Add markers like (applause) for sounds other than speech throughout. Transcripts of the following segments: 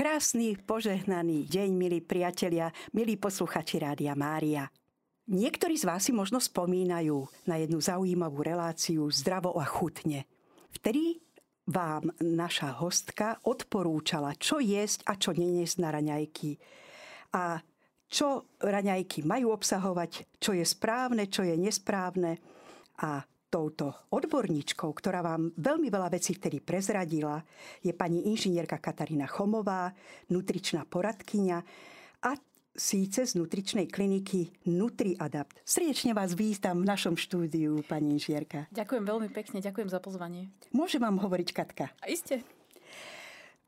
Krásny, požehnaný deň, milí priatelia, milí posluchači Rádia Mária. Niektorí z vás si možno spomínajú na jednu zaujímavú reláciu Zdravo a chutne. Vtedy vám naša hostka odporúčala, čo jesť a čo nejesť na raňajky. A čo raňajky majú obsahovať, čo je správne, čo je nesprávne. A touto odborníčkou, ktorá vám veľmi veľa vecí vtedy prezradila, je pani inžinierka Katarína Chomová, nutričná poradkyňa a síce z nutričnej kliniky NutriAdapt. Srdečne vás vítam v našom štúdiu, pani inžinierka. Ďakujem veľmi pekne, ďakujem za pozvanie. Môžem vám hovoriť Katka? A iste.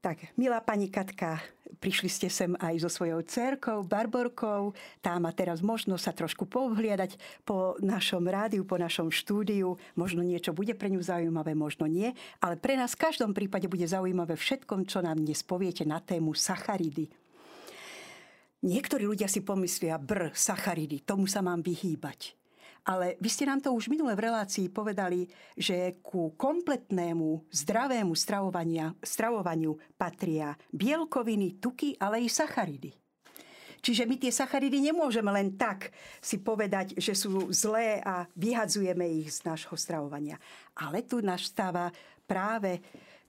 Tak, milá pani Katka, prišli ste sem aj so svojou cerkou, Barborkou. Tá má teraz možnosť sa trošku povhliadať po našom rádiu, po našom štúdiu. Možno niečo bude pre ňu zaujímavé, možno nie. Ale pre nás v každom prípade bude zaujímavé všetkom, čo nám dnes poviete na tému sacharidy. Niektorí ľudia si pomyslia, br, sacharidy, tomu sa mám vyhýbať. Ale vy ste nám to už minule v relácii povedali, že ku kompletnému zdravému stravovaniu patria bielkoviny, tuky, ale i sacharidy. Čiže my tie sacharidy nemôžeme len tak si povedať, že sú zlé a vyhadzujeme ich z nášho stravovania. Ale tu nastáva práve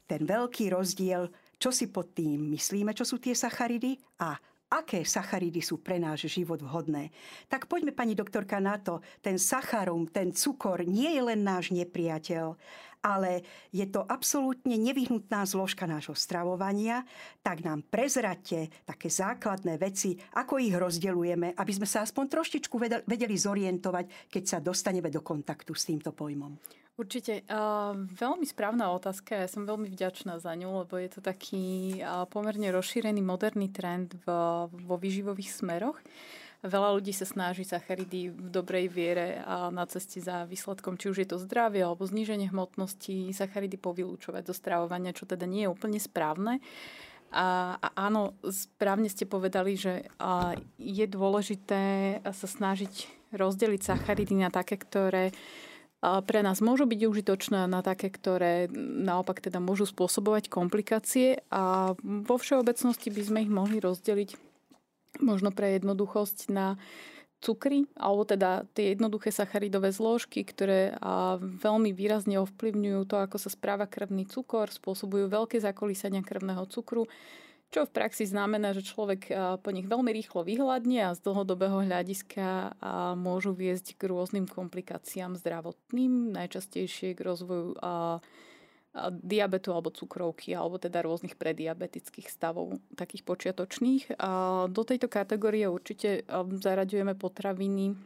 ten veľký rozdiel, čo si pod tým myslíme, čo sú tie sacharidy a aké sacharidy sú pre náš život vhodné. Tak poďme, pani doktorka, na to. Ten sacharum, ten cukor nie je len náš nepriateľ, ale je to absolútne nevyhnutná zložka nášho stravovania, tak nám prezrate také základné veci, ako ich rozdeľujeme, aby sme sa aspoň trošičku vedeli zorientovať, keď sa dostaneme do kontaktu s týmto pojmom. Určite. Veľmi správna otázka. Ja som veľmi vďačná za ňu, lebo je to taký pomerne rozšírený moderný trend vo výživových smeroch. Veľa ľudí sa snaží sacharidy v dobrej viere a na ceste za výsledkom, či už je to zdravie alebo zníženie hmotnosti, sacharidy povylúčovať zo stravovania, čo teda nie je úplne správne. A, a áno, správne ste povedali, že a, je dôležité sa snažiť rozdeliť sacharidy na také, ktoré pre nás môžu byť užitočné na také, ktoré naopak teda môžu spôsobovať komplikácie a vo všeobecnosti by sme ich mohli rozdeliť možno pre jednoduchosť na cukry, alebo teda tie jednoduché sacharidové zložky, ktoré veľmi výrazne ovplyvňujú to, ako sa správa krvný cukor, spôsobujú veľké zakolísania krvného cukru, čo v praxi znamená, že človek po nich veľmi rýchlo vyhľadne a z dlhodobého hľadiska môžu viesť k rôznym komplikáciám zdravotným, najčastejšie k rozvoju diabetu alebo cukrovky, alebo teda rôznych prediabetických stavov, takých počiatočných. A do tejto kategórie určite zaraďujeme potraviny,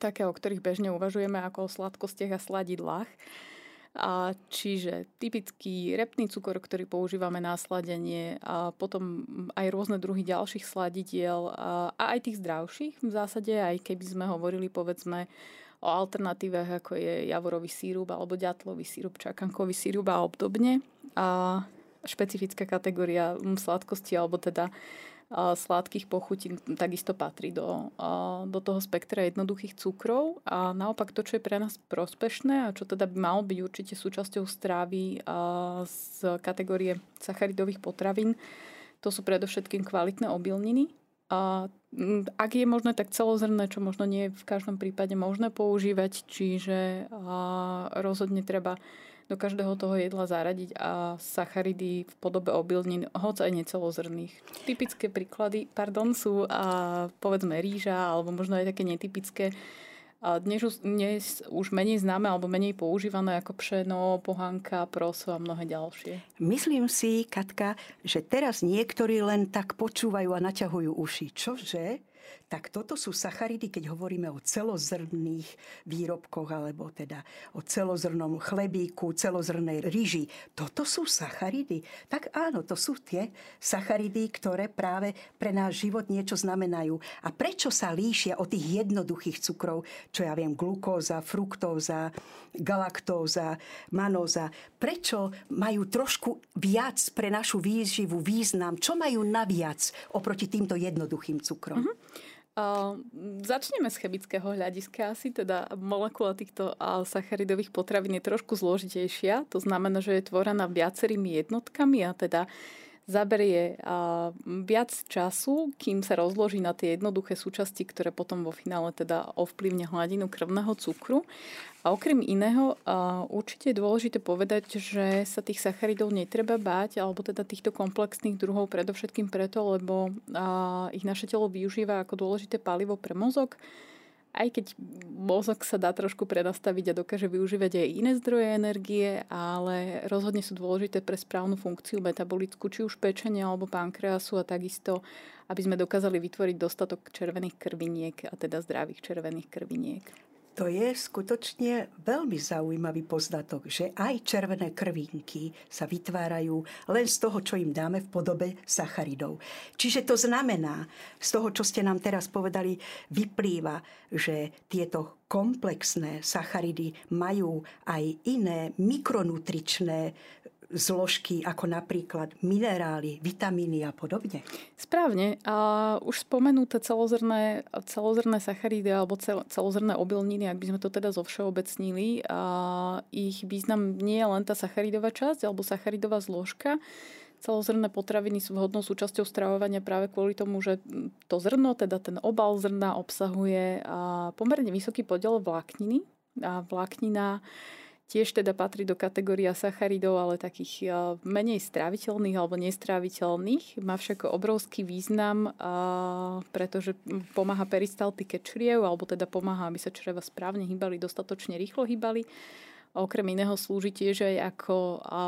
také, o ktorých bežne uvažujeme ako o sladkostiach a sladidlách. A čiže typický repný cukor, ktorý používame na sladenie a potom aj rôzne druhy ďalších sladidiel a aj tých zdravších v zásade, aj keby sme hovorili povedzme o alternatívach ako je javorový sírup alebo ďatlový sírup, čakankový sírup a obdobne. A špecifická kategória sladkosti alebo teda sladkých pochutín takisto patrí do, do toho spektra jednoduchých cukrov a naopak to, čo je pre nás prospešné a čo teda by malo byť určite súčasťou strávy z kategórie sacharidových potravín, to sú predovšetkým kvalitné obilniny. Ak je možné, tak celozrné, čo možno nie je v každom prípade možné používať, čiže rozhodne treba do každého toho jedla zaradiť a sacharidy v podobe obilnín, hoď aj necelozrných. Typické príklady pardon, sú a, povedzme rýža alebo možno aj také netypické dnes, dnes už menej známe alebo menej používané ako pšeno, pohanka, proso a mnohé ďalšie. Myslím si, Katka, že teraz niektorí len tak počúvajú a naťahujú uši. Čože? Tak toto sú sacharidy, keď hovoríme o celozrnných výrobkoch alebo teda o celozrnom chlebíku, celozrnej ryži. Toto sú sacharidy. Tak áno, to sú tie sacharidy, ktoré práve pre náš život niečo znamenajú. A prečo sa líšia od tých jednoduchých cukrov, čo ja viem, glukóza, fruktóza, galaktóza, manóza. Prečo majú trošku viac pre našu výživu význam? Čo majú naviac oproti týmto jednoduchým cukrom? Mm-hmm. Uh, začneme z chemického hľadiska. Asi, teda molekula týchto uh, sacharidových potravín je trošku zložitejšia, to znamená, že je tvorená viacerými jednotkami a teda zaberie viac času, kým sa rozloží na tie jednoduché súčasti, ktoré potom vo finále teda ovplyvne hladinu krvného cukru. A okrem iného, určite je dôležité povedať, že sa tých sacharidov netreba báť, alebo teda týchto komplexných druhov predovšetkým preto, lebo ich naše telo využíva ako dôležité palivo pre mozog aj keď mozog sa dá trošku prenastaviť a dokáže využívať aj iné zdroje energie, ale rozhodne sú dôležité pre správnu funkciu metabolickú, či už pečenia alebo pankreasu a takisto, aby sme dokázali vytvoriť dostatok červených krviniek a teda zdravých červených krviniek. To je skutočne veľmi zaujímavý poznatok, že aj červené krvinky sa vytvárajú len z toho, čo im dáme v podobe sacharidov. Čiže to znamená, z toho, čo ste nám teraz povedali, vyplýva, že tieto komplexné sacharidy majú aj iné mikronutričné zložky ako napríklad minerály, vitamíny a podobne? Správne. A už spomenuté celozrné, celozrné sacharidy alebo cel, celozrné obilniny, ak by sme to teda zovšeobecnili, a ich význam nie je len tá sacharidová časť alebo sacharidová zložka, Celozrné potraviny sú vhodnou súčasťou stravovania práve kvôli tomu, že to zrno, teda ten obal zrna obsahuje pomerne vysoký podiel vlákniny. A vláknina Tiež teda patrí do kategória sacharidov, ale takých eh, menej stráviteľných alebo nestráviteľných. Má však obrovský význam, pretože pomáha peristaltike čriev, alebo teda pomáha, aby sa čreva správne hýbali, dostatočne rýchlo hýbali. Okrem iného slúži tiež aj ako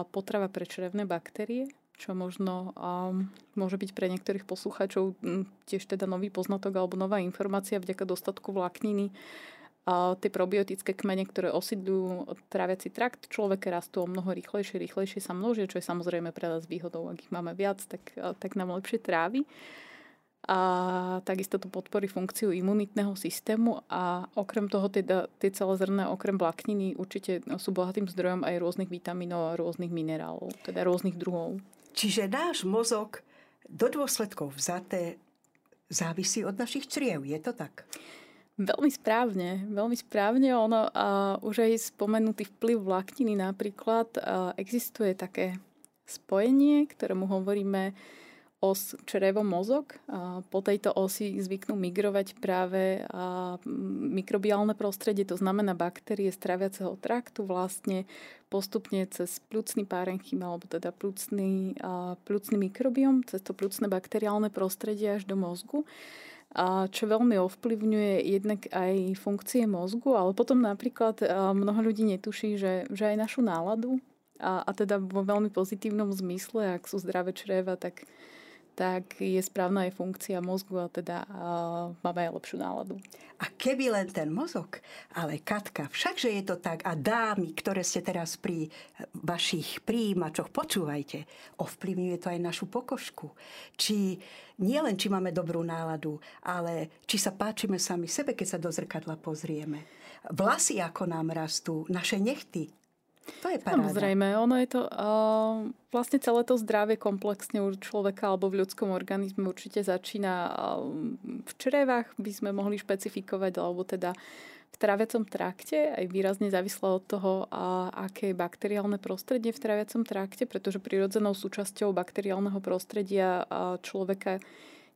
potrava pre črevné baktérie, čo možno um, môže byť pre niektorých poslucháčov tiež teda nový poznatok alebo nová informácia vďaka dostatku vlákniny tie probiotické kmene, ktoré osídľujú tráviaci trakt človeka, rastú o mnoho rýchlejšie, rýchlejšie sa množia, čo je samozrejme pre nás výhodou. Ak ich máme viac, tak, tak nám lepšie trávi. A takisto to podporí funkciu imunitného systému a okrem toho teda, tie celozrné, okrem vlákniny určite sú bohatým zdrojom aj rôznych vitamínov a rôznych minerálov, teda rôznych druhov. Čiže náš mozog do dôsledkov vzaté závisí od našich čriev, je to tak? Veľmi správne, veľmi správne. Ono uh, už aj spomenutý vplyv vlákniny napríklad uh, existuje také spojenie, ktorému hovoríme os črevo-mozog. Uh, po tejto osi zvyknú migrovať práve uh, mikrobiálne prostredie, to znamená baktérie z traviaceho traktu vlastne postupne cez plúcný párenchym alebo teda plúcný, plúcný mikrobiom, cez to plúcne bakteriálne prostredie až do mozgu a čo veľmi ovplyvňuje jednak aj funkcie mozgu, ale potom napríklad mnoho ľudí netuší, že, že aj našu náladu a, a teda vo veľmi pozitívnom zmysle, ak sú zdravé čreva, tak tak je správna aj funkcia mozgu a teda a máme aj lepšiu náladu. A keby len ten mozog, ale Katka, všakže je to tak a dámy, ktoré ste teraz pri vašich príjimačoch, počúvajte, ovplyvňuje to aj našu pokožku. Či nie len, či máme dobrú náladu, ale či sa páčime sami sebe, keď sa do zrkadla pozrieme. Vlasy, ako nám rastú, naše nechty, to je paráda. Samozrejme, ono je to uh, vlastne celé to zdravie komplexne u človeka alebo v ľudskom organizme určite začína uh, v črevách, by sme mohli špecifikovať, alebo teda v traviacom trakte, aj výrazne závislo od toho, uh, aké je bakteriálne prostredie v traviacom trakte, pretože prirodzenou súčasťou bakteriálneho prostredia človeka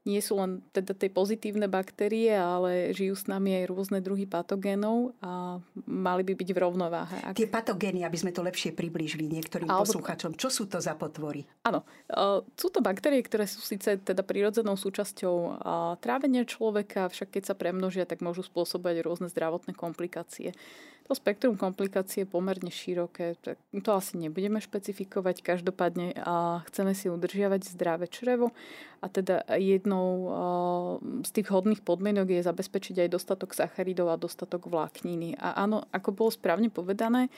nie sú len teda tie pozitívne baktérie, ale žijú s nami aj rôzne druhy patogénov a mali by byť v rovnováhe. Ak... Tie patogény, aby sme to lepšie priblížili niektorým Alebo... posluchačom, čo sú to za potvory? Áno, e, sú to baktérie, ktoré sú síce teda prirodzenou súčasťou trávenia človeka, však keď sa premnožia, tak môžu spôsobovať rôzne zdravotné komplikácie. To spektrum komplikácie je pomerne široké, tak to asi nebudeme špecifikovať. Každopádne a chceme si udržiavať zdravé črevo a teda jednou z tých vhodných podmienok je zabezpečiť aj dostatok sacharidov a dostatok vlákniny. A áno, ako bolo správne povedané,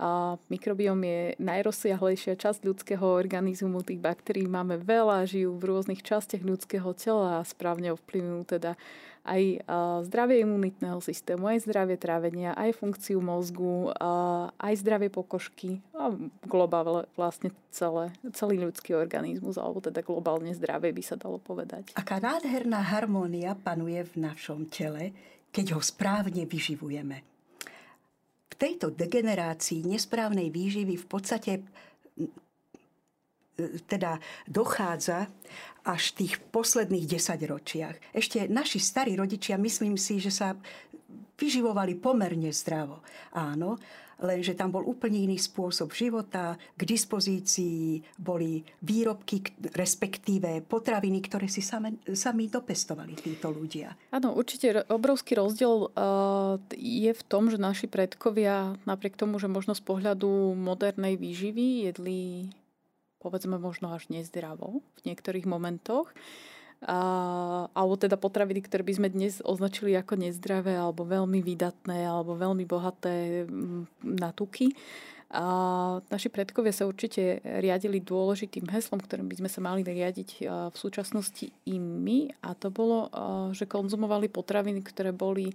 a mikrobiom je najrozsiahlejšia časť ľudského organizmu. Tých baktérií máme veľa, žijú v rôznych častiach ľudského tela a správne ovplyvňujú teda aj zdravie imunitného systému, aj zdravie trávenia, aj funkciu mozgu, aj zdravie pokožky a globálne vlastne celé, celý ľudský organizmus, alebo teda globálne zdravie by sa dalo povedať. Aká nádherná harmónia panuje v našom tele, keď ho správne vyživujeme tejto degenerácii nesprávnej výživy v podstate teda dochádza až tých posledných desaťročiach. Ešte naši starí rodičia, myslím si, že sa vyživovali pomerne zdravo. Áno, lenže tam bol úplne iný spôsob života, k dispozícii boli výrobky, respektíve potraviny, ktoré si sami, sami dopestovali títo ľudia. Áno, určite obrovský rozdiel uh, je v tom, že naši predkovia, napriek tomu, že možno z pohľadu modernej výživy jedli povedzme možno až nezdravo v niektorých momentoch, a, alebo teda potraviny, ktoré by sme dnes označili ako nezdravé, alebo veľmi vydatné, alebo veľmi bohaté mm, na tuky. A naši predkovia sa určite riadili dôležitým heslom, ktorým by sme sa mali riadiť v súčasnosti i my. A to bolo, že konzumovali potraviny, ktoré boli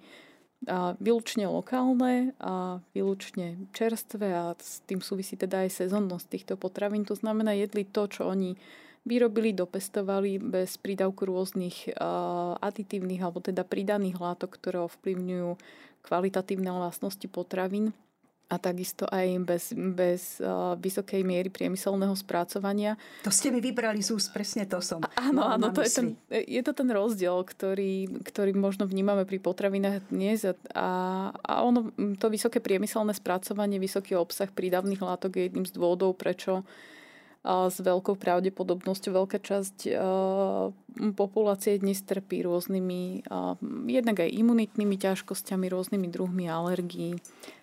výlučne lokálne a výlučne čerstvé a s tým súvisí teda aj sezonnosť týchto potravín. To znamená, jedli to, čo oni vyrobili, dopestovali bez prídavku rôznych aditívnych alebo teda pridaných látok, ktoré ovplyvňujú kvalitatívne vlastnosti potravín a takisto aj bez, bez uh, vysokej miery priemyselného spracovania. To ste mi vybrali z úst, presne to som. A, áno, áno, to je, ten, je to ten rozdiel, ktorý, ktorý možno vnímame pri potravinách dnes a, a ono, to vysoké priemyselné spracovanie, vysoký obsah prídavných látok je jedným z dôvodov, prečo s veľkou pravdepodobnosťou veľká časť populácie dnes trpí rôznymi, jednak aj imunitnými ťažkosťami, rôznymi druhmi alergií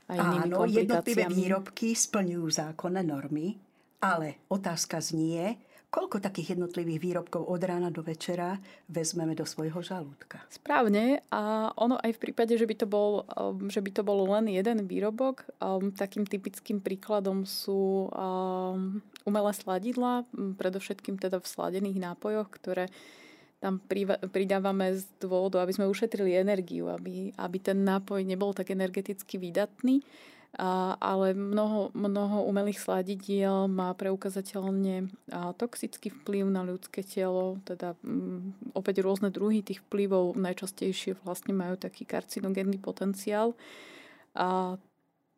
a inými Áno, jednotlivé výrobky splňujú zákonné normy, ale otázka znie, Koľko takých jednotlivých výrobkov od rána do večera vezmeme do svojho žalúdka? Správne a ono aj v prípade, že by to bol, um, že by to bol len jeden výrobok, um, takým typickým príkladom sú um, umelé sladidla, predovšetkým teda v sladených nápojoch, ktoré tam pridávame z dôvodu, aby sme ušetrili energiu, aby, aby ten nápoj nebol tak energeticky výdatný a, ale mnoho, mnoho umelých sladidiel má preukazateľne toxický vplyv na ľudské telo, teda m, opäť rôzne druhy tých vplyvov najčastejšie vlastne majú taký karcinogénny potenciál. A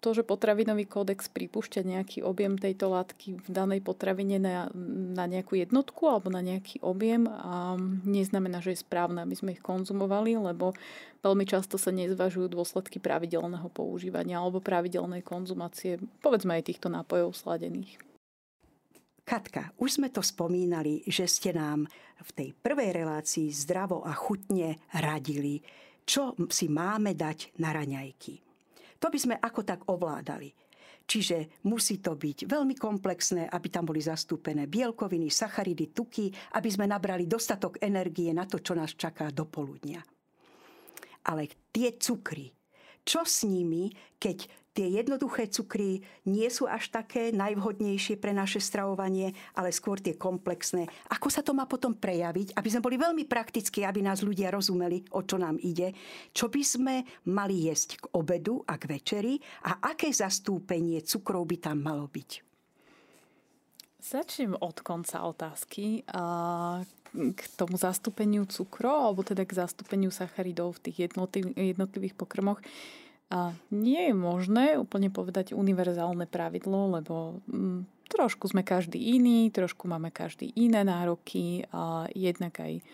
to, že potravinový kódex pripúšťa nejaký objem tejto látky v danej potravine na, na nejakú jednotku alebo na nejaký objem, a neznamená, že je správne, aby sme ich konzumovali, lebo veľmi často sa nezvažujú dôsledky pravidelného používania alebo pravidelnej konzumácie, povedzme aj týchto nápojov sladených. Katka, už sme to spomínali, že ste nám v tej prvej relácii zdravo a chutne radili, čo si máme dať na raňajky. To by sme ako tak ovládali. Čiže musí to byť veľmi komplexné, aby tam boli zastúpené bielkoviny, sacharidy, tuky, aby sme nabrali dostatok energie na to, čo nás čaká do poludnia. Ale tie cukry, čo s nimi, keď tie jednoduché cukry nie sú až také najvhodnejšie pre naše stravovanie, ale skôr tie komplexné. Ako sa to má potom prejaviť, aby sme boli veľmi praktickí, aby nás ľudia rozumeli, o čo nám ide, čo by sme mali jesť k obedu a k večeri a aké zastúpenie cukrov by tam malo byť. Začnem od konca otázky. K tomu zastúpeniu cukrov, alebo teda k zastúpeniu sacharidov v tých jednotlivých pokrmoch. Nie je možné úplne povedať univerzálne pravidlo, lebo mm, trošku sme každý iný, trošku máme každý iné nároky a jednak aj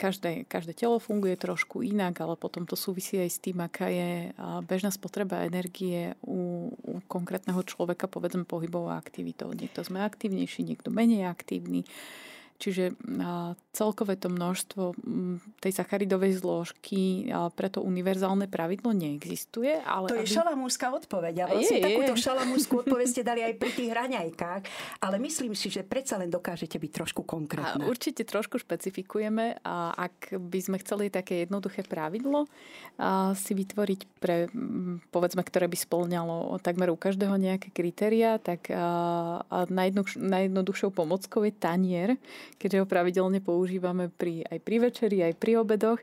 každé, každé telo funguje trošku inak, ale potom to súvisí aj s tým, aká je bežná spotreba energie u, u konkrétneho človeka, povedzme pohybovou aktivitou. Niekto sme aktívnejší, niekto menej aktívny. Čiže celkové to množstvo tej sacharidovej zložky, preto univerzálne pravidlo neexistuje. Ale to je aby... šalamúnska odpoveď. A vlastne je, takúto je. odpoveď ste dali aj pri tých hraňajkách. Ale myslím si, že predsa len dokážete byť trošku konkrétne. Určite trošku špecifikujeme. A ak by sme chceli také jednoduché pravidlo si vytvoriť pre, povedzme, ktoré by splňalo takmer u každého nejaké kritéria, tak najjednoduchšou pomockou je tanier, keďže ho pravidelne používame pri, aj pri večeri, aj pri obedoch.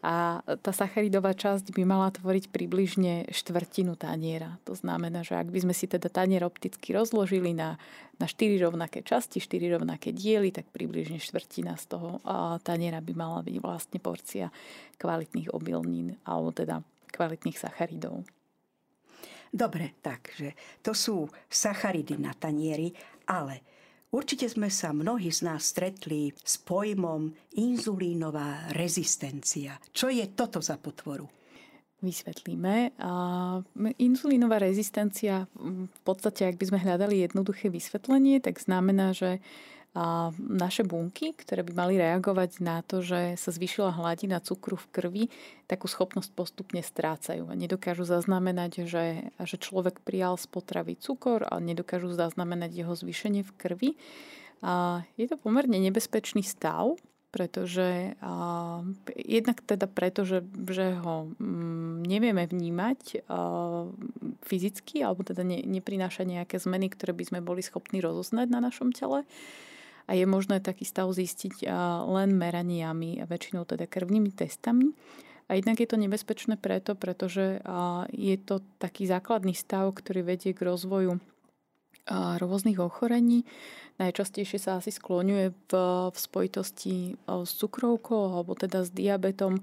A tá sacharidová časť by mala tvoriť približne štvrtinu taniera. To znamená, že ak by sme si teda tanier opticky rozložili na, na 4 rovnaké časti, 4 rovnaké diely, tak približne štvrtina z toho taniera by mala byť vlastne porcia kvalitných obilnín, alebo teda kvalitných sacharidov. Dobre, takže to sú sacharidy na tanieri, ale Určite sme sa mnohí z nás stretli s pojmom inzulínová rezistencia. Čo je toto za potvoru? Vysvetlíme. Inzulínová rezistencia, v podstate, ak by sme hľadali jednoduché vysvetlenie, tak znamená, že a naše bunky, ktoré by mali reagovať na to, že sa zvýšila hladina cukru v krvi, takú schopnosť postupne strácajú a nedokážu zaznamenať, že, že človek prijal z potravy cukor a nedokážu zaznamenať jeho zvýšenie v krvi. A je to pomerne nebezpečný stav, pretože a, jednak teda preto, že, že ho m, mm, nevieme vnímať a, fyzicky, alebo teda ne, neprináša nejaké zmeny, ktoré by sme boli schopní rozoznať na našom tele a je možné taký stav zistiť len meraniami a väčšinou teda krvnými testami. A jednak je to nebezpečné preto, pretože je to taký základný stav, ktorý vedie k rozvoju rôznych ochorení. Najčastejšie sa asi skloňuje v, v spojitosti s cukrovkou alebo teda s diabetom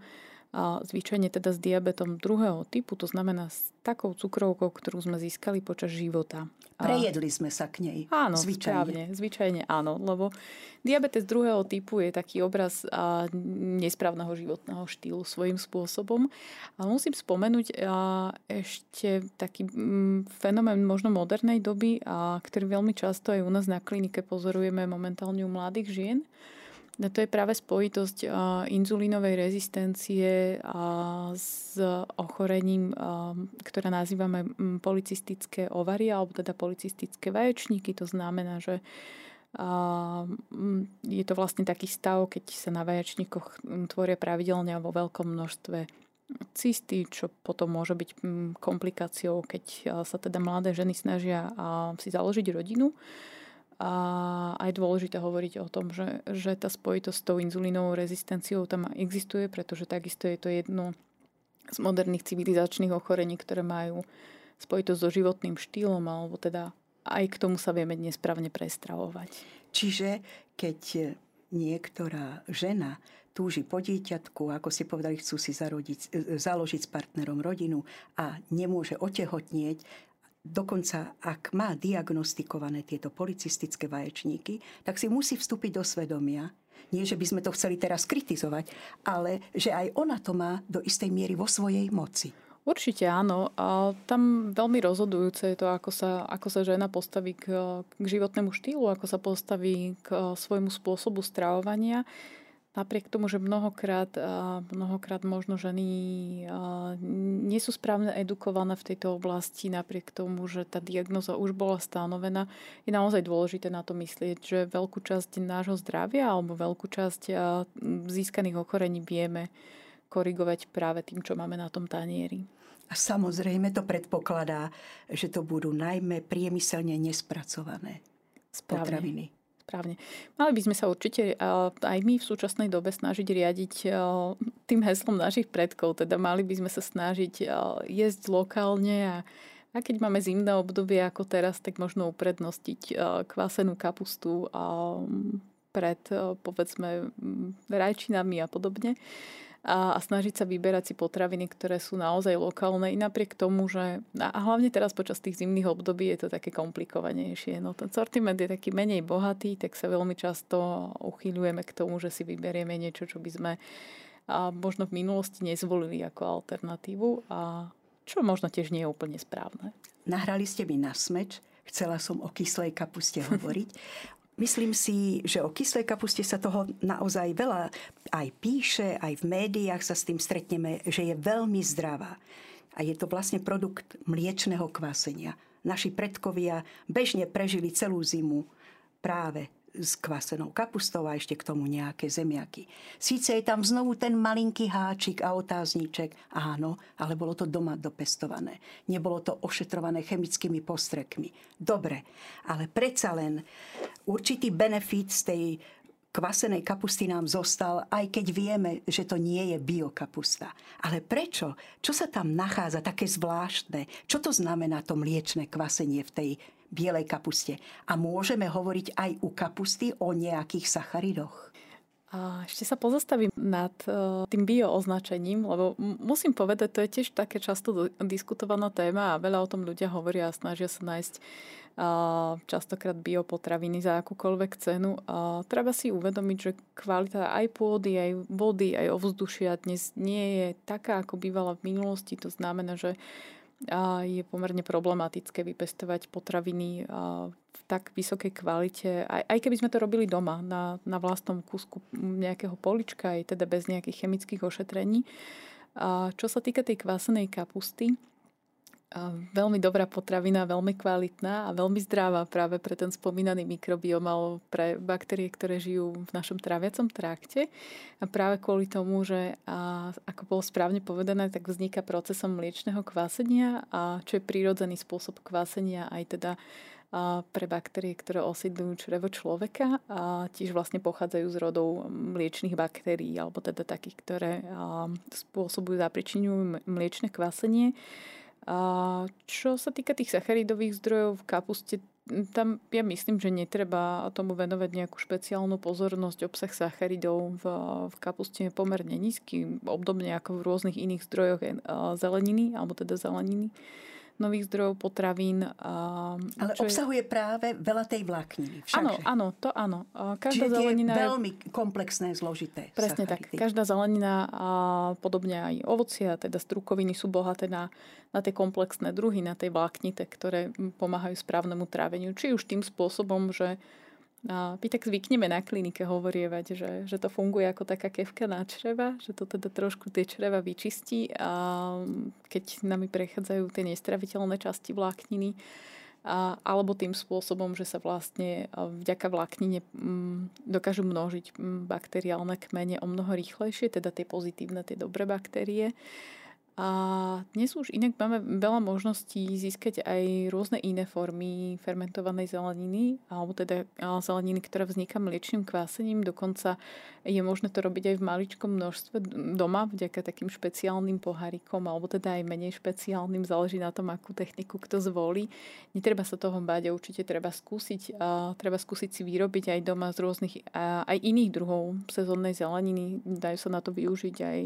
a zvyčajne teda s diabetom druhého typu, to znamená s takou cukrovkou, ktorú sme získali počas života. Prejedli sme sa k nej. Áno, zvyčajne. Správne, zvyčajne áno, lebo diabetes druhého typu je taký obraz a, nesprávneho životného štýlu svojím spôsobom. A musím spomenúť a, ešte taký m, fenomén možno modernej doby, a, ktorý veľmi často aj u nás na klinike pozorujeme momentálne u mladých žien, No to je práve spojitosť inzulínovej rezistencie s ochorením, ktoré nazývame policistické ovarie, alebo teda policistické vaječníky. To znamená, že je to vlastne taký stav, keď sa na vaječníkoch tvoria pravidelne vo veľkom množstve cysty, čo potom môže byť komplikáciou, keď sa teda mladé ženy snažia si založiť rodinu. A aj dôležité hovoriť o tom, že, že tá spojitosť s tou inzulínovou rezistenciou tam existuje, pretože takisto je to jedno z moderných civilizačných ochorení, ktoré majú spojitosť so životným štýlom, alebo teda aj k tomu sa vieme nesprávne prestravovať. Čiže keď niektorá žena túži po dieťatku, ako si povedali, chcú si zarodiť, založiť s partnerom rodinu a nemôže otehotnieť, dokonca ak má diagnostikované tieto policistické vaječníky, tak si musí vstúpiť do svedomia. Nie, že by sme to chceli teraz kritizovať, ale že aj ona to má do istej miery vo svojej moci. Určite áno. A tam veľmi rozhodujúce je to, ako sa, ako sa žena postaví k, k životnému štýlu, ako sa postaví k svojmu spôsobu stravovania napriek tomu, že mnohokrát, mnohokrát možno ženy nie sú správne edukované v tejto oblasti, napriek tomu, že tá diagnoza už bola stanovená, je naozaj dôležité na to myslieť, že veľkú časť nášho zdravia alebo veľkú časť získaných ochorení vieme korigovať práve tým, čo máme na tom tanieri. A samozrejme to predpokladá, že to budú najmä priemyselne nespracované Správne. potraviny. Správne. Mali by sme sa určite aj my v súčasnej dobe snažiť riadiť tým heslom našich predkov. Teda mali by sme sa snažiť jesť lokálne a a keď máme zimné obdobie ako teraz, tak možno uprednostiť kvásenú kapustu pred povedzme rajčinami a podobne a, a snažiť sa vyberať si potraviny, ktoré sú naozaj lokálne i napriek tomu, že a hlavne teraz počas tých zimných období je to také komplikovanejšie. No ten sortiment je taký menej bohatý, tak sa veľmi často uchýľujeme k tomu, že si vyberieme niečo, čo by sme a možno v minulosti nezvolili ako alternatívu a čo možno tiež nie je úplne správne. Nahrali ste mi na smeč, chcela som o kyslej kapuste (laughs) hovoriť. Myslím si, že o kyslej kapuste sa toho naozaj veľa aj píše, aj v médiách sa s tým stretneme, že je veľmi zdravá. A je to vlastne produkt mliečného kvásenia. Naši predkovia bežne prežili celú zimu práve s kvasenou kapustou a ešte k tomu nejaké zemiaky. Síce je tam znovu ten malinký háčik a otázniček, áno, ale bolo to doma dopestované. Nebolo to ošetrované chemickými postrekmi. Dobre, ale predsa len určitý benefit z tej kvasenej kapusty nám zostal, aj keď vieme, že to nie je biokapusta. Ale prečo? Čo sa tam nachádza také zvláštne? Čo to znamená to mliečne kvasenie v tej bielej kapuste. A môžeme hovoriť aj u kapusty o nejakých sacharidoch? A ešte sa pozastavím nad uh, tým bio označením, lebo musím povedať, to je tiež také často diskutovaná téma a veľa o tom ľudia hovoria a snažia sa nájsť uh, častokrát biopotraviny za akúkoľvek cenu. Uh, treba si uvedomiť, že kvalita aj pôdy, aj vody, aj ovzdušia dnes nie je taká, ako bývala v minulosti. To znamená, že je pomerne problematické vypestovať potraviny v tak vysokej kvalite, aj, aj keby sme to robili doma, na, na vlastnom kúsku nejakého polička, aj teda bez nejakých chemických ošetrení. A čo sa týka tej kvásenej kapusty, veľmi dobrá potravina, veľmi kvalitná a veľmi zdravá práve pre ten spomínaný mikrobiom alebo pre baktérie, ktoré žijú v našom tráviacom trakte. A práve kvôli tomu, že a, ako bolo správne povedané, tak vzniká procesom mliečného kvásenia, a čo je prírodzený spôsob kvásenia aj teda a pre baktérie, ktoré osídľujú črevo človeka a tiež vlastne pochádzajú z rodov mliečných baktérií alebo teda takých, ktoré spôsobujú zapričinujú mliečne kvásenie. Čo sa týka tých sacharidových zdrojov v kapuste, tam ja myslím, že netreba tomu venovať nejakú špeciálnu pozornosť. Obsah sacharidov v, v kapuste je pomerne nízky, obdobne ako v rôznych iných zdrojoch zeleniny, alebo teda zeleniny nových zdrojov potravín. Ale obsahuje je... práve veľa tej vlákniny. Áno, áno, to áno. Každá Čiže zelenina je veľmi komplexné, zložité. Presne sacharidy. tak. Každá zelenina a podobne aj ovocia, teda strukoviny sú bohaté na, na tie komplexné druhy, na tej vláknite, ktoré pomáhajú správnemu tráveniu. Či už tým spôsobom, že a my tak zvykneme na klinike hovorievať, že, že to funguje ako taká kevka na čreva, že to teda trošku tie čreva vyčistí a keď nami prechádzajú tie nestraviteľné časti vlákniny, a, alebo tým spôsobom, že sa vlastne vďaka vláknine dokážu množiť bakteriálne kmene o mnoho rýchlejšie, teda tie pozitívne, tie dobré baktérie. A dnes už inak máme veľa možností získať aj rôzne iné formy fermentovanej zeleniny, alebo teda zeleniny, ktorá vzniká mliečným kvásením. Dokonca je možné to robiť aj v maličkom množstve doma, vďaka takým špeciálnym pohárikom, alebo teda aj menej špeciálnym, záleží na tom, akú techniku kto zvolí. Netreba sa toho báť a určite treba skúsiť. A treba skúsiť si vyrobiť aj doma z rôznych, aj iných druhov sezónnej zeleniny. Dajú sa na to využiť aj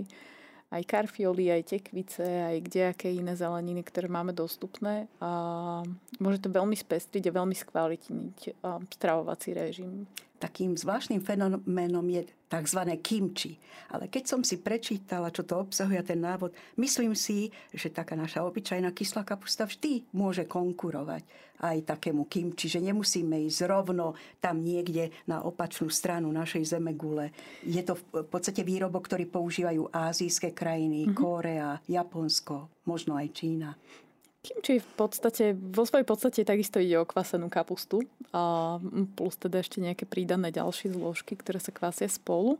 aj karfioly, aj tekvice, aj kdejaké iné zeleniny, ktoré máme dostupné. A môže to veľmi spestriť a veľmi skvalitniť stravovací režim. Takým zvláštnym fenoménom je tzv. kimči. Ale keď som si prečítala, čo to obsahuje, ten návod, myslím si, že taká naša obyčajná kyslá kapusta vždy môže konkurovať aj takému kimči, že nemusíme ísť rovno tam niekde na opačnú stranu našej zemegule. Je to v podstate výrobok, ktorý používajú azijské krajiny, mm-hmm. Kórea, Japonsko, možno aj Čína. Kimči v podstate, vo svojej podstate takisto ide o kvasenú kapustu a plus teda ešte nejaké prídané ďalšie zložky, ktoré sa kvasia spolu.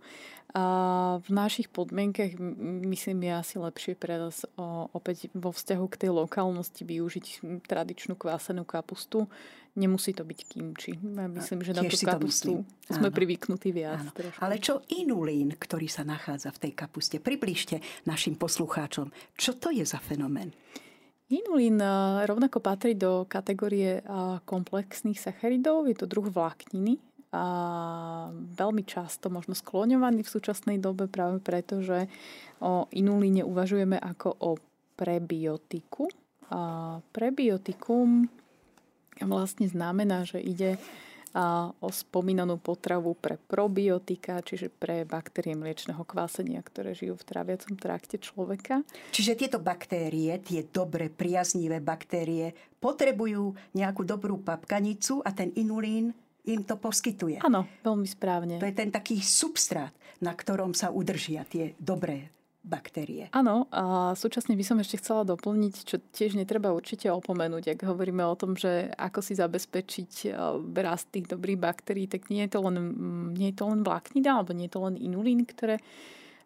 A v našich podmienkach myslím je asi lepšie pre nás opäť vo vzťahu k tej lokálnosti využiť tradičnú kvasenú kapustu. Nemusí to byť kimči. Myslím, že na tú kapustu sme Áno. privyknutí viac. Ale čo inulín, ktorý sa nachádza v tej kapuste? Približte našim poslucháčom, čo to je za fenomén? Inulín eh, rovnako patrí do kategórie eh, komplexných sacharidov, je to druh vlákniny a veľmi často možno skloňovaný v súčasnej dobe práve preto, že o inulíne uvažujeme ako o prebiotiku. A prebiotikum vlastne znamená, že ide o spomínanú potravu pre probiotika, čiže pre baktérie mliečného kvásenia, ktoré žijú v tráviacom trakte človeka. Čiže tieto baktérie, tie dobré, priaznivé baktérie, potrebujú nejakú dobrú papkanicu a ten inulín im to poskytuje. Áno, veľmi správne. To je ten taký substrát, na ktorom sa udržia tie dobré baktérie. Áno, a súčasne by som ešte chcela doplniť, čo tiež netreba určite opomenúť, ak hovoríme o tom, že ako si zabezpečiť e, rast tých dobrých baktérií, tak nie je to len, mm, nie je to len vláknina, alebo nie je to len inulín, ktoré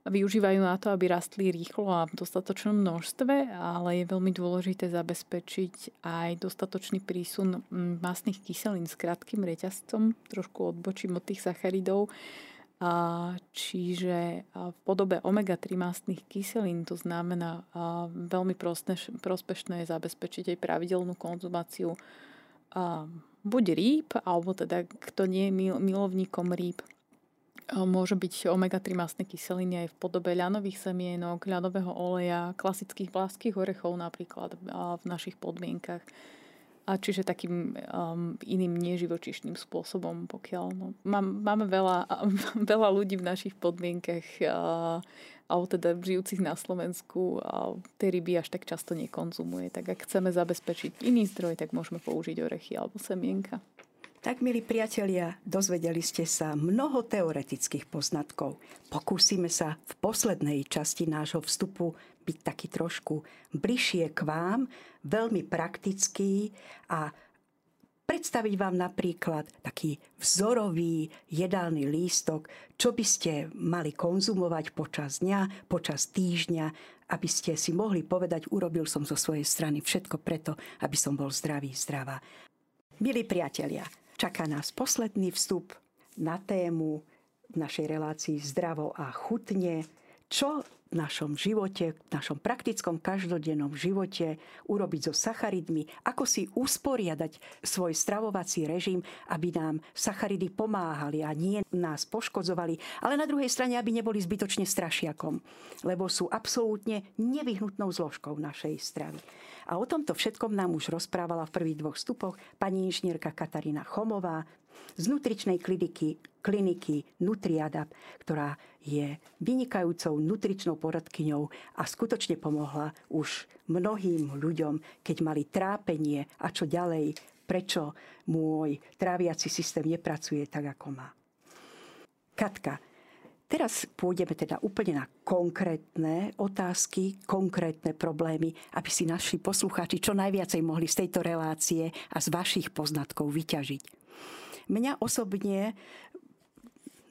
využívajú na to, aby rastli rýchlo a v dostatočnom množstve, ale je veľmi dôležité zabezpečiť aj dostatočný prísun mm, masných kyselín s krátkým reťazcom, trošku odbočím od tých sacharidov, Čiže v podobe omega-3 mastných kyselín to znamená veľmi prospešné je zabezpečiť aj pravidelnú konzumáciu buď rýb, alebo teda kto nie je milovníkom rýb, Môže byť omega-3 masné kyseliny aj v podobe ľanových semienok, ľanového oleja, klasických vláských orechov napríklad v našich podmienkach. A čiže takým um, iným neživočišným spôsobom, pokiaľ no, mám, máme veľa, (laughs) veľa ľudí v našich podmienkach, uh, alebo teda žijúcich na Slovensku, a tie ryby až tak často nekonzumuje. Tak ak chceme zabezpečiť iný zdroj, tak môžeme použiť orechy alebo semienka. Tak, milí priatelia, dozvedeli ste sa mnoho teoretických poznatkov. Pokúsime sa v poslednej časti nášho vstupu byť taký trošku bližšie k vám, veľmi praktický a predstaviť vám napríklad taký vzorový jedálny lístok, čo by ste mali konzumovať počas dňa, počas týždňa, aby ste si mohli povedať, urobil som zo svojej strany všetko preto, aby som bol zdravý, zdravá. Milí priatelia, Čaká nás posledný vstup na tému v našej relácii zdravo a chutne, čo v našom živote, v našom praktickom každodennom živote urobiť so sacharidmi, ako si usporiadať svoj stravovací režim, aby nám sacharidy pomáhali a nie nás poškodzovali, ale na druhej strane, aby neboli zbytočne strašiakom, lebo sú absolútne nevyhnutnou zložkou našej stravy. A o tomto všetkom nám už rozprávala v prvých dvoch stupoch pani inžinierka Katarína Chomová z nutričnej kliniky, kliniky Nutriadap, ktorá je vynikajúcou nutričnou poradkyňou a skutočne pomohla už mnohým ľuďom, keď mali trápenie a čo ďalej, prečo môj tráviaci systém nepracuje tak, ako má. Katka, Teraz pôjdeme teda úplne na konkrétne otázky, konkrétne problémy, aby si naši poslucháči čo najviacej mohli z tejto relácie a z vašich poznatkov vyťažiť. Mňa osobne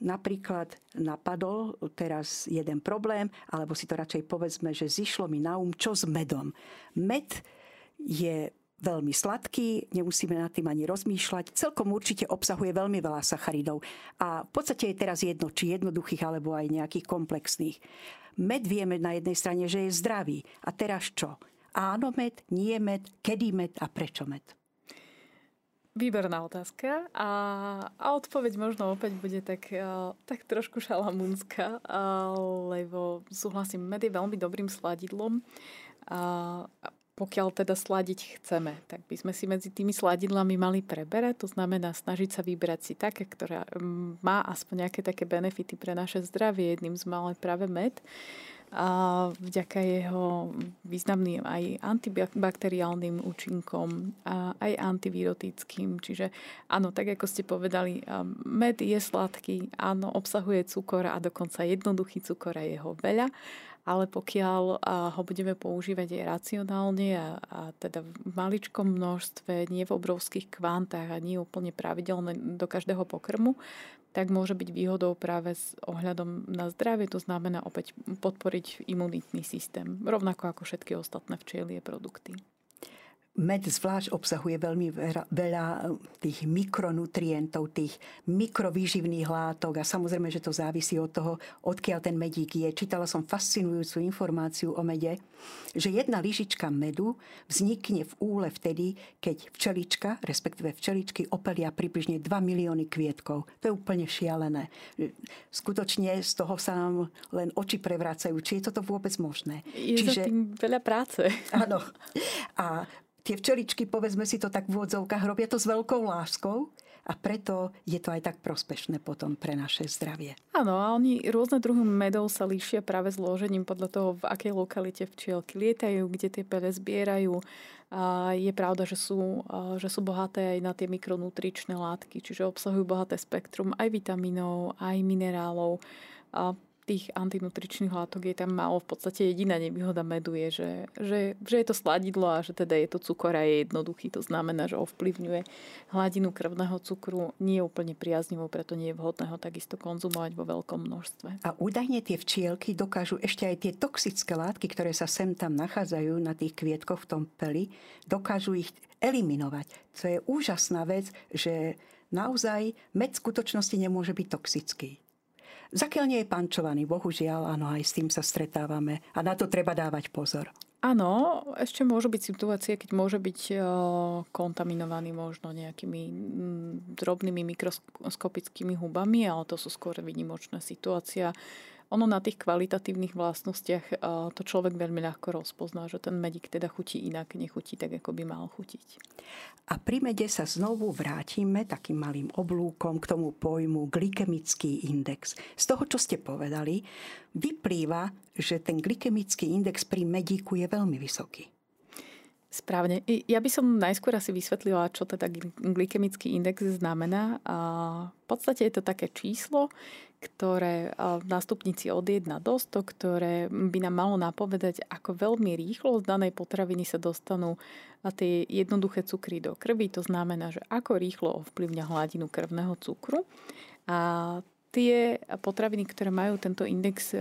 napríklad napadol teraz jeden problém, alebo si to radšej povedzme, že zišlo mi na um, čo s medom. Med je veľmi sladký, nemusíme nad tým ani rozmýšľať. Celkom určite obsahuje veľmi veľa sacharidov. A v podstate je teraz jedno, či jednoduchých, alebo aj nejakých komplexných. Med vieme na jednej strane, že je zdravý. A teraz čo? Áno med, nie med, kedy med a prečo med? Výborná otázka a, a odpoveď možno opäť bude tak, tak trošku šalamúnska, lebo súhlasím, med je veľmi dobrým sladidlom. A, pokiaľ teda sladiť chceme, tak by sme si medzi tými sladidlami mali preberať, to znamená snažiť sa vybrať si také, ktoré mm, má aspoň nejaké také benefity pre naše zdravie. Jedným z malé práve med a vďaka jeho významným aj antibakteriálnym účinkom a aj antivirotickým. Čiže áno, tak ako ste povedali, med je sladký, áno, obsahuje cukor a dokonca jednoduchý cukor a jeho veľa ale pokiaľ ho budeme používať aj racionálne a, a teda v maličkom množstve, nie v obrovských kvantách a nie úplne pravidelne do každého pokrmu, tak môže byť výhodou práve s ohľadom na zdravie, to znamená opäť podporiť imunitný systém, rovnako ako všetky ostatné včelie produkty. Med zvlášť obsahuje veľmi veľa eh, tých mikronutrientov, tých mikrovýživných látok a samozrejme, že to závisí od toho, odkiaľ ten medík je. Čítala som fascinujúcu informáciu o mede, že jedna lyžička medu vznikne v úle vtedy, keď včelička, respektíve včeličky opelia približne 2 milióny kvietkov. To je úplne šialené. Skutočne z toho sa nám len oči prevracajú. Či je toto vôbec možné? Je Čiže... za tým veľa práce. Áno. A tie včeličky, povedzme si to tak v úvodzovkách, robia to s veľkou láskou a preto je to aj tak prospešné potom pre naše zdravie. Áno, a oni rôzne druhy medov sa líšia práve zložením podľa toho, v akej lokalite včielky lietajú, kde tie pele zbierajú. A je pravda, že sú, že sú bohaté aj na tie mikronutričné látky, čiže obsahujú bohaté spektrum aj vitamínov, aj minerálov. A tých antinutričných látok je tam málo. V podstate jediná nevýhoda medu je, že, že, že je to sladidlo a že teda je to cukor a je jednoduchý. To znamená, že ovplyvňuje hladinu krvného cukru nie je úplne priaznivo, preto nie je vhodné ho takisto konzumovať vo veľkom množstve. A údajne tie včielky dokážu ešte aj tie toxické látky, ktoré sa sem tam nachádzajú na tých kvietkoch v tom peli, dokážu ich eliminovať. To je úžasná vec, že naozaj med v skutočnosti nemôže byť toxický. Zakiaľ nie je pančovaný, bohužiaľ, áno, aj s tým sa stretávame. A na to treba dávať pozor. Áno, ešte môžu byť situácie, keď môže byť kontaminovaný možno nejakými drobnými mikroskopickými hubami, ale to sú skôr vynimočné situácia ono na tých kvalitatívnych vlastnostiach to človek veľmi ľahko rozpozná, že ten medík teda chutí inak, nechutí tak, ako by mal chutiť. A pri mede sa znovu vrátime takým malým oblúkom k tomu pojmu glykemický index. Z toho, čo ste povedali, vyplýva, že ten glykemický index pri medíku je veľmi vysoký. Správne. Ja by som najskôr asi vysvetlila, čo teda glykemický index znamená. A v podstate je to také číslo, ktoré na stupnici od 1 do 100, ktoré by nám malo napovedať, ako veľmi rýchlo z danej potraviny sa dostanú tie jednoduché cukry do krvi. To znamená, že ako rýchlo ovplyvňa hladinu krvného cukru. A tie potraviny, ktoré majú tento index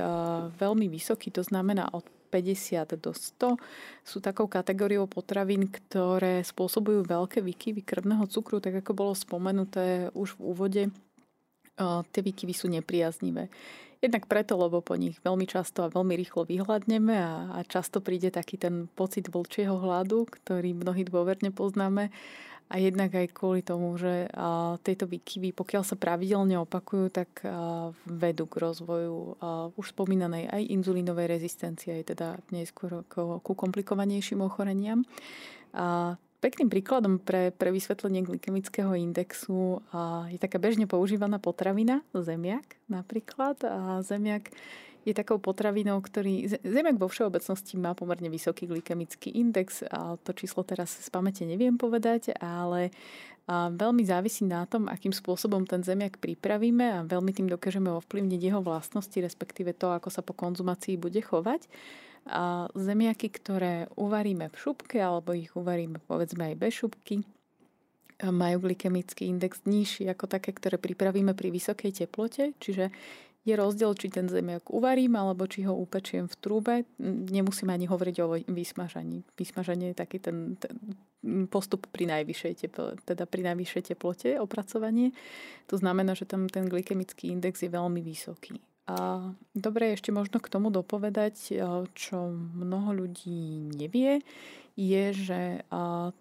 veľmi vysoký, to znamená od 50 do 100 sú takou kategóriou potravín, ktoré spôsobujú veľké výkyvy krvného cukru, tak ako bolo spomenuté už v úvode. Tie výkyvy sú nepriaznivé. Jednak preto, lebo po nich veľmi často a veľmi rýchlo vyhľadneme a, a často príde taký ten pocit vlčieho hladu, ktorý mnohí dôverne poznáme a jednak aj kvôli tomu, že tieto výkyvy, pokiaľ sa pravidelne opakujú, tak vedú k rozvoju už spomínanej aj inzulínovej rezistencie, aj teda neskôr ku komplikovanejším ochoreniam. A pekným príkladom pre, pre vysvetlenie glykemického indexu je taká bežne používaná potravina, zemiak napríklad. A zemiak je takou potravinou, ktorý... Zemiak vo všeobecnosti má pomerne vysoký glykemický index a to číslo teraz z pamäte neviem povedať, ale veľmi závisí na tom, akým spôsobom ten zemiak pripravíme a veľmi tým dokážeme ovplyvniť jeho vlastnosti, respektíve to, ako sa po konzumácii bude chovať. A zemiaky, ktoré uvaríme v šupke alebo ich uvaríme povedzme aj bez šupky, majú glykemický index nižší ako také, ktoré pripravíme pri vysokej teplote, čiže je rozdiel, či ten zemiak uvarím, alebo či ho upečiem v trúbe. Nemusíme ani hovoriť o vysmažaní. Vysmažanie je taký ten, ten postup pri najvyššej, teplote, teda pri najvyššej teplote, opracovanie. To znamená, že tam ten glykemický index je veľmi vysoký. Dobre ešte možno k tomu dopovedať, čo mnoho ľudí nevie, je, že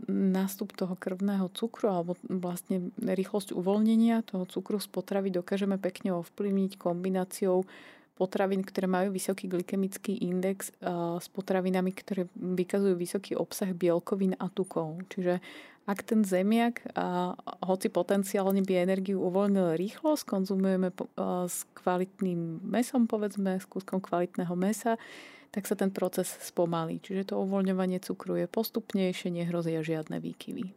nástup toho krvného cukru alebo vlastne rýchlosť uvoľnenia toho cukru z potravy dokážeme pekne ovplyvniť kombináciou potravín, ktoré majú vysoký glykemický index s potravinami, ktoré vykazujú vysoký obsah bielkovín a tukov. Čiže ak ten zemiak, hoci potenciálne by energiu uvoľnil rýchlo, skonzumujeme s kvalitným mesom, povedzme, s kúskom kvalitného mesa, tak sa ten proces spomalí. Čiže to uvoľňovanie cukru je postupnejšie, nehrozia žiadne výkyvy.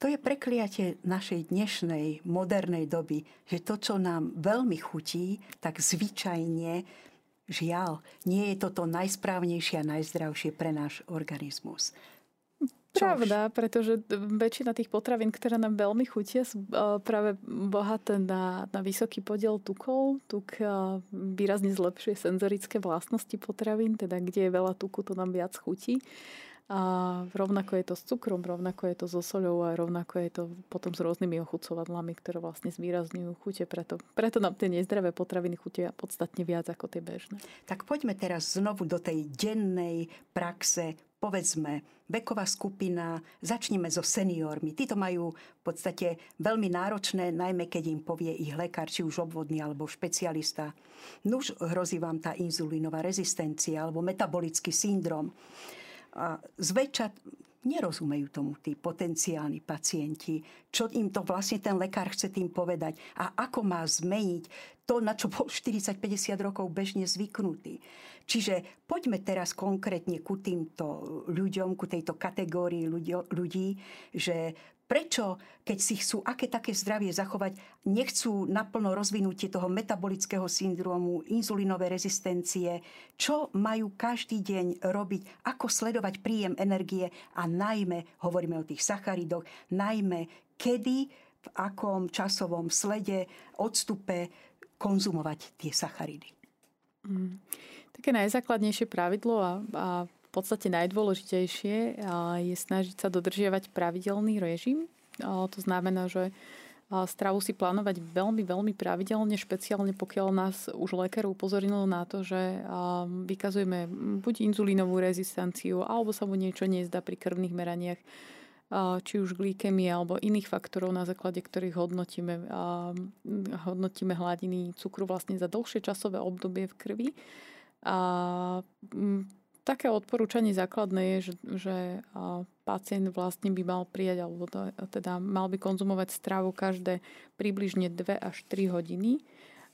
To je prekliatie našej dnešnej modernej doby, že to, čo nám veľmi chutí, tak zvyčajne, žiaľ, nie je toto najsprávnejšie a najzdravšie pre náš organizmus. Pravda, pretože väčšina tých potravín, ktoré nám veľmi chutia, sú e, práve bohaté na, na vysoký podiel tukov. Tuk e, výrazne zlepšuje senzorické vlastnosti potravín, teda kde je veľa tuku, to nám viac chutí. A rovnako je to s cukrom, rovnako je to so soľou a rovnako je to potom s rôznymi ochucovadlami, ktoré vlastne zvýrazňujú chute. Preto, preto nám tie nezdravé potraviny chutia podstatne viac ako tie bežné. Tak poďme teraz znovu do tej dennej praxe povedzme, veková skupina, začneme so seniormi. Títo majú v podstate veľmi náročné, najmä keď im povie ich lekár, či už obvodný alebo špecialista. Nuž hrozí vám tá inzulínová rezistencia alebo metabolický syndrom. A zväčša nerozumejú tomu tí potenciálni pacienti, čo im to vlastne ten lekár chce tým povedať a ako má zmeniť to, na čo bol 40-50 rokov bežne zvyknutý. Čiže poďme teraz konkrétne ku týmto ľuďom, ku tejto kategórii ľudí, že prečo, keď si chcú aké také zdravie zachovať, nechcú naplno rozvinutie toho metabolického syndromu, inzulínové rezistencie, čo majú každý deň robiť, ako sledovať príjem energie a najmä, hovoríme o tých sacharidoch, najmä kedy, v akom časovom slede, odstupe konzumovať tie sacharidy. Mm. Také najzákladnejšie pravidlo a, a podstate najdôležitejšie je snažiť sa dodržiavať pravidelný režim. To znamená, že stravu si plánovať veľmi, veľmi pravidelne, špeciálne pokiaľ nás už lekár upozornil na to, že vykazujeme buď inzulínovú rezistenciu, alebo sa mu niečo nezdá pri krvných meraniach, či už glykemie alebo iných faktorov, na základe ktorých hodnotíme, hodnotíme hladiny cukru vlastne za dlhšie časové obdobie v krvi. A také odporúčanie základné je, že, že pacient vlastne by mal prijať, alebo teda mal by konzumovať stravu každé približne 2 až 3 hodiny.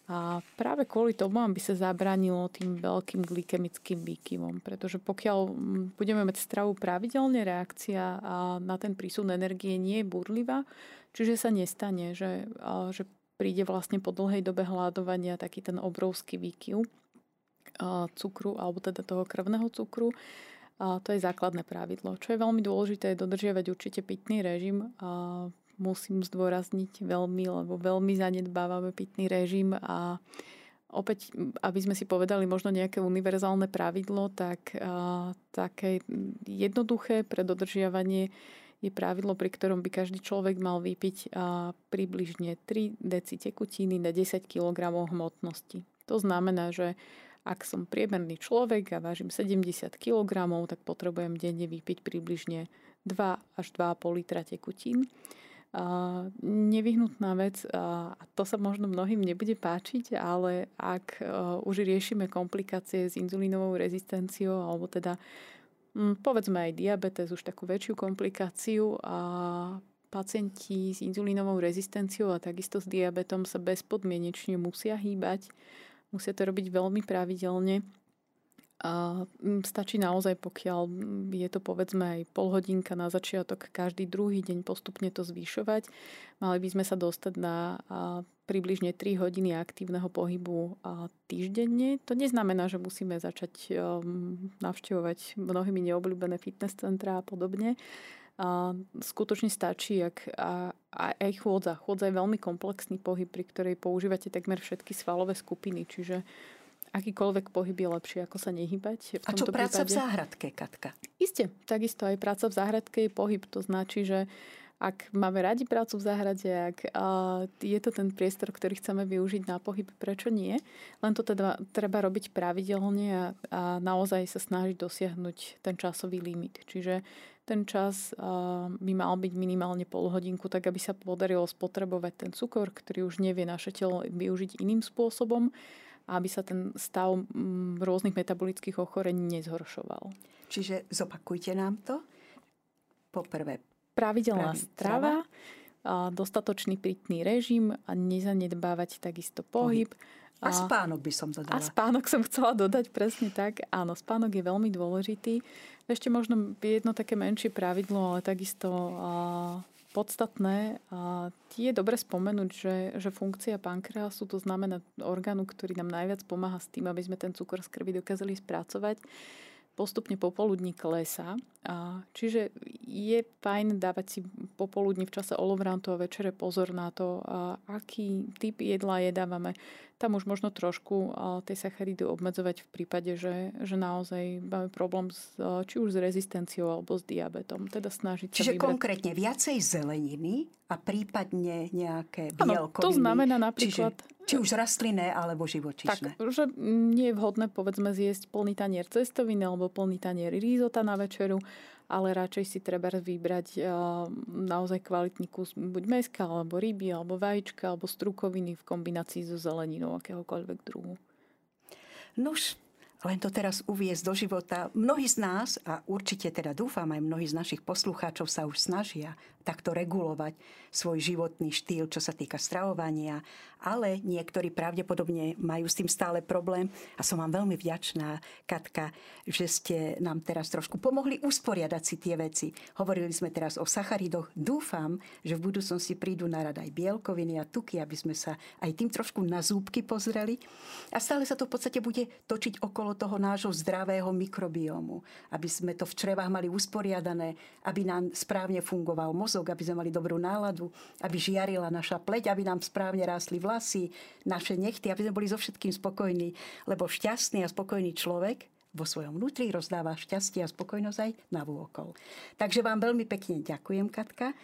A práve kvôli tomu by sa zabránilo tým veľkým glykemickým výkyvom. Pretože pokiaľ budeme mať stravu pravidelne, reakcia na ten prísun energie nie je burlivá, čiže sa nestane, že, že príde vlastne po dlhej dobe hľadovania taký ten obrovský výkyv cukru, alebo teda toho krvného cukru. A to je základné pravidlo. Čo je veľmi dôležité, je dodržiavať určite pitný režim. A musím zdôrazniť veľmi, lebo veľmi zanedbávame pitný režim a opäť, aby sme si povedali možno nejaké univerzálne pravidlo, tak a, také jednoduché pre dodržiavanie je pravidlo, pri ktorom by každý človek mal vypiť a, približne 3 deci tekutiny na 10 kg hmotnosti. To znamená, že ak som priemerný človek a vážim 70 kg, tak potrebujem denne vypiť približne 2 až 2,5 litra tekutín. A nevyhnutná vec, a to sa možno mnohým nebude páčiť, ale ak už riešime komplikácie s inzulínovou rezistenciou, alebo teda hm, povedzme aj diabetes, už takú väčšiu komplikáciu a pacienti s inzulínovou rezistenciou a takisto s diabetom sa bezpodmienečne musia hýbať Musia to robiť veľmi pravidelne. A mm, stačí naozaj, pokiaľ je to povedzme aj pol hodinka na začiatok, každý druhý deň postupne to zvýšovať. Mali by sme sa dostať na približne 3 hodiny aktívneho pohybu týždenne. To neznamená, že musíme začať um, navštevovať mnohými neobľúbené fitness centra a podobne. A skutočne stačí, ak a, a aj chôdza. Chôdza je veľmi komplexný pohyb, pri ktorej používate takmer všetky svalové skupiny, čiže akýkoľvek pohyb je lepšie, ako sa nehybať. V a čo práca prípade... v záhradke, Katka? Isté, takisto aj práca v záhradke je pohyb. To značí, že ak máme radi prácu v záhrade, ak je to ten priestor, ktorý chceme využiť na pohyb, prečo nie? Len to teda treba robiť pravidelne a, a naozaj sa snažiť dosiahnuť ten časový limit. Čiže ten čas by mal byť minimálne pol hodinku, tak aby sa podarilo spotrebovať ten cukor, ktorý už nevie naše telo využiť iným spôsobom a aby sa ten stav rôznych metabolických ochorení nezhoršoval. Čiže zopakujte nám to. Poprvé. Pravidelná strava, dostatočný pitný režim a nezanedbávať takisto pohyb. a spánok by som dodala. A spánok som chcela dodať presne tak. Áno, spánok je veľmi dôležitý. Ešte možno jedno také menšie pravidlo, ale takisto podstatné. A je dobre spomenúť, že, že funkcia pankreasu, to znamená orgánu, ktorý nám najviac pomáha s tým, aby sme ten cukor z krvi dokázali spracovať, postupne popoludní klesá. Čiže je fajn dávať si popoludní v čase olovrantu a večere pozor na to, aký typ jedla jedávame. Tam už možno trošku tej sacharidy obmedzovať v prípade, že, že naozaj máme problém s, či už s rezistenciou alebo s diabetom. Teda snažiť Čiže sa vybrať... konkrétne viacej zeleniny a prípadne nejaké bielkoviny. Ano, to znamená napríklad... Čiže či už rastlinné alebo živočišné. Tak, že nie je vhodné povedzme zjesť plný tanier cestoviny alebo plný tanier rízota na večeru, ale radšej si treba vybrať naozaj kvalitný kus buď meska, alebo ryby, alebo vajíčka, alebo strukoviny v kombinácii so zeleninou akéhokoľvek druhu. Nož, len to teraz uviezť do života. Mnohí z nás, a určite teda dúfam aj mnohí z našich poslucháčov sa už snažia takto regulovať svoj životný štýl, čo sa týka stravovania, ale niektorí pravdepodobne majú s tým stále problém. A som vám veľmi vďačná, Katka, že ste nám teraz trošku pomohli usporiadať si tie veci. Hovorili sme teraz o sacharidoch. Dúfam, že v budúcnosti prídu na rad aj bielkoviny a tuky, aby sme sa aj tým trošku na zúbky pozreli. A stále sa to v podstate bude točiť okolo toho nášho zdravého mikrobiomu, aby sme to v črevách mali usporiadané, aby nám správne fungoval mozog, aby sme mali dobrú náladu, aby žiarila naša pleť, aby nám správne rástli vlasy, naše nechty, aby sme boli so všetkým spokojní. Lebo šťastný a spokojný človek vo svojom vnútri rozdáva šťastie a spokojnosť aj na vôkol. Takže vám veľmi pekne ďakujem, Katka.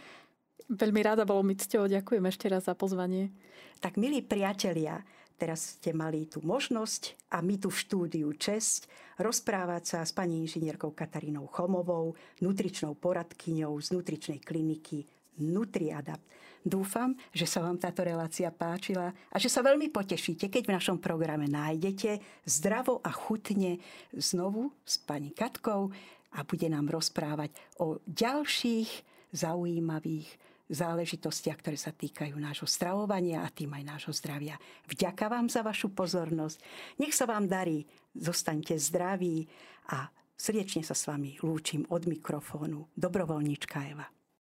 Veľmi rada, bolo mi cťou. Ďakujem ešte raz za pozvanie. Tak milí priatelia, teraz ste mali tú možnosť a my tu v štúdiu česť rozprávať sa s pani inžinierkou Katarínou Chomovou, nutričnou poradkyňou z nutričnej kliniky NutriAdapt. Dúfam, že sa vám táto relácia páčila a že sa veľmi potešíte, keď v našom programe nájdete zdravo a chutne znovu s pani Katkou a bude nám rozprávať o ďalších zaujímavých záležitostiach, ktoré sa týkajú nášho stravovania a tým aj nášho zdravia. Vďaka vám za vašu pozornosť. Nech sa vám darí, zostaňte zdraví a srdečne sa s vami lúčim od mikrofónu. Dobrovoľnička Eva.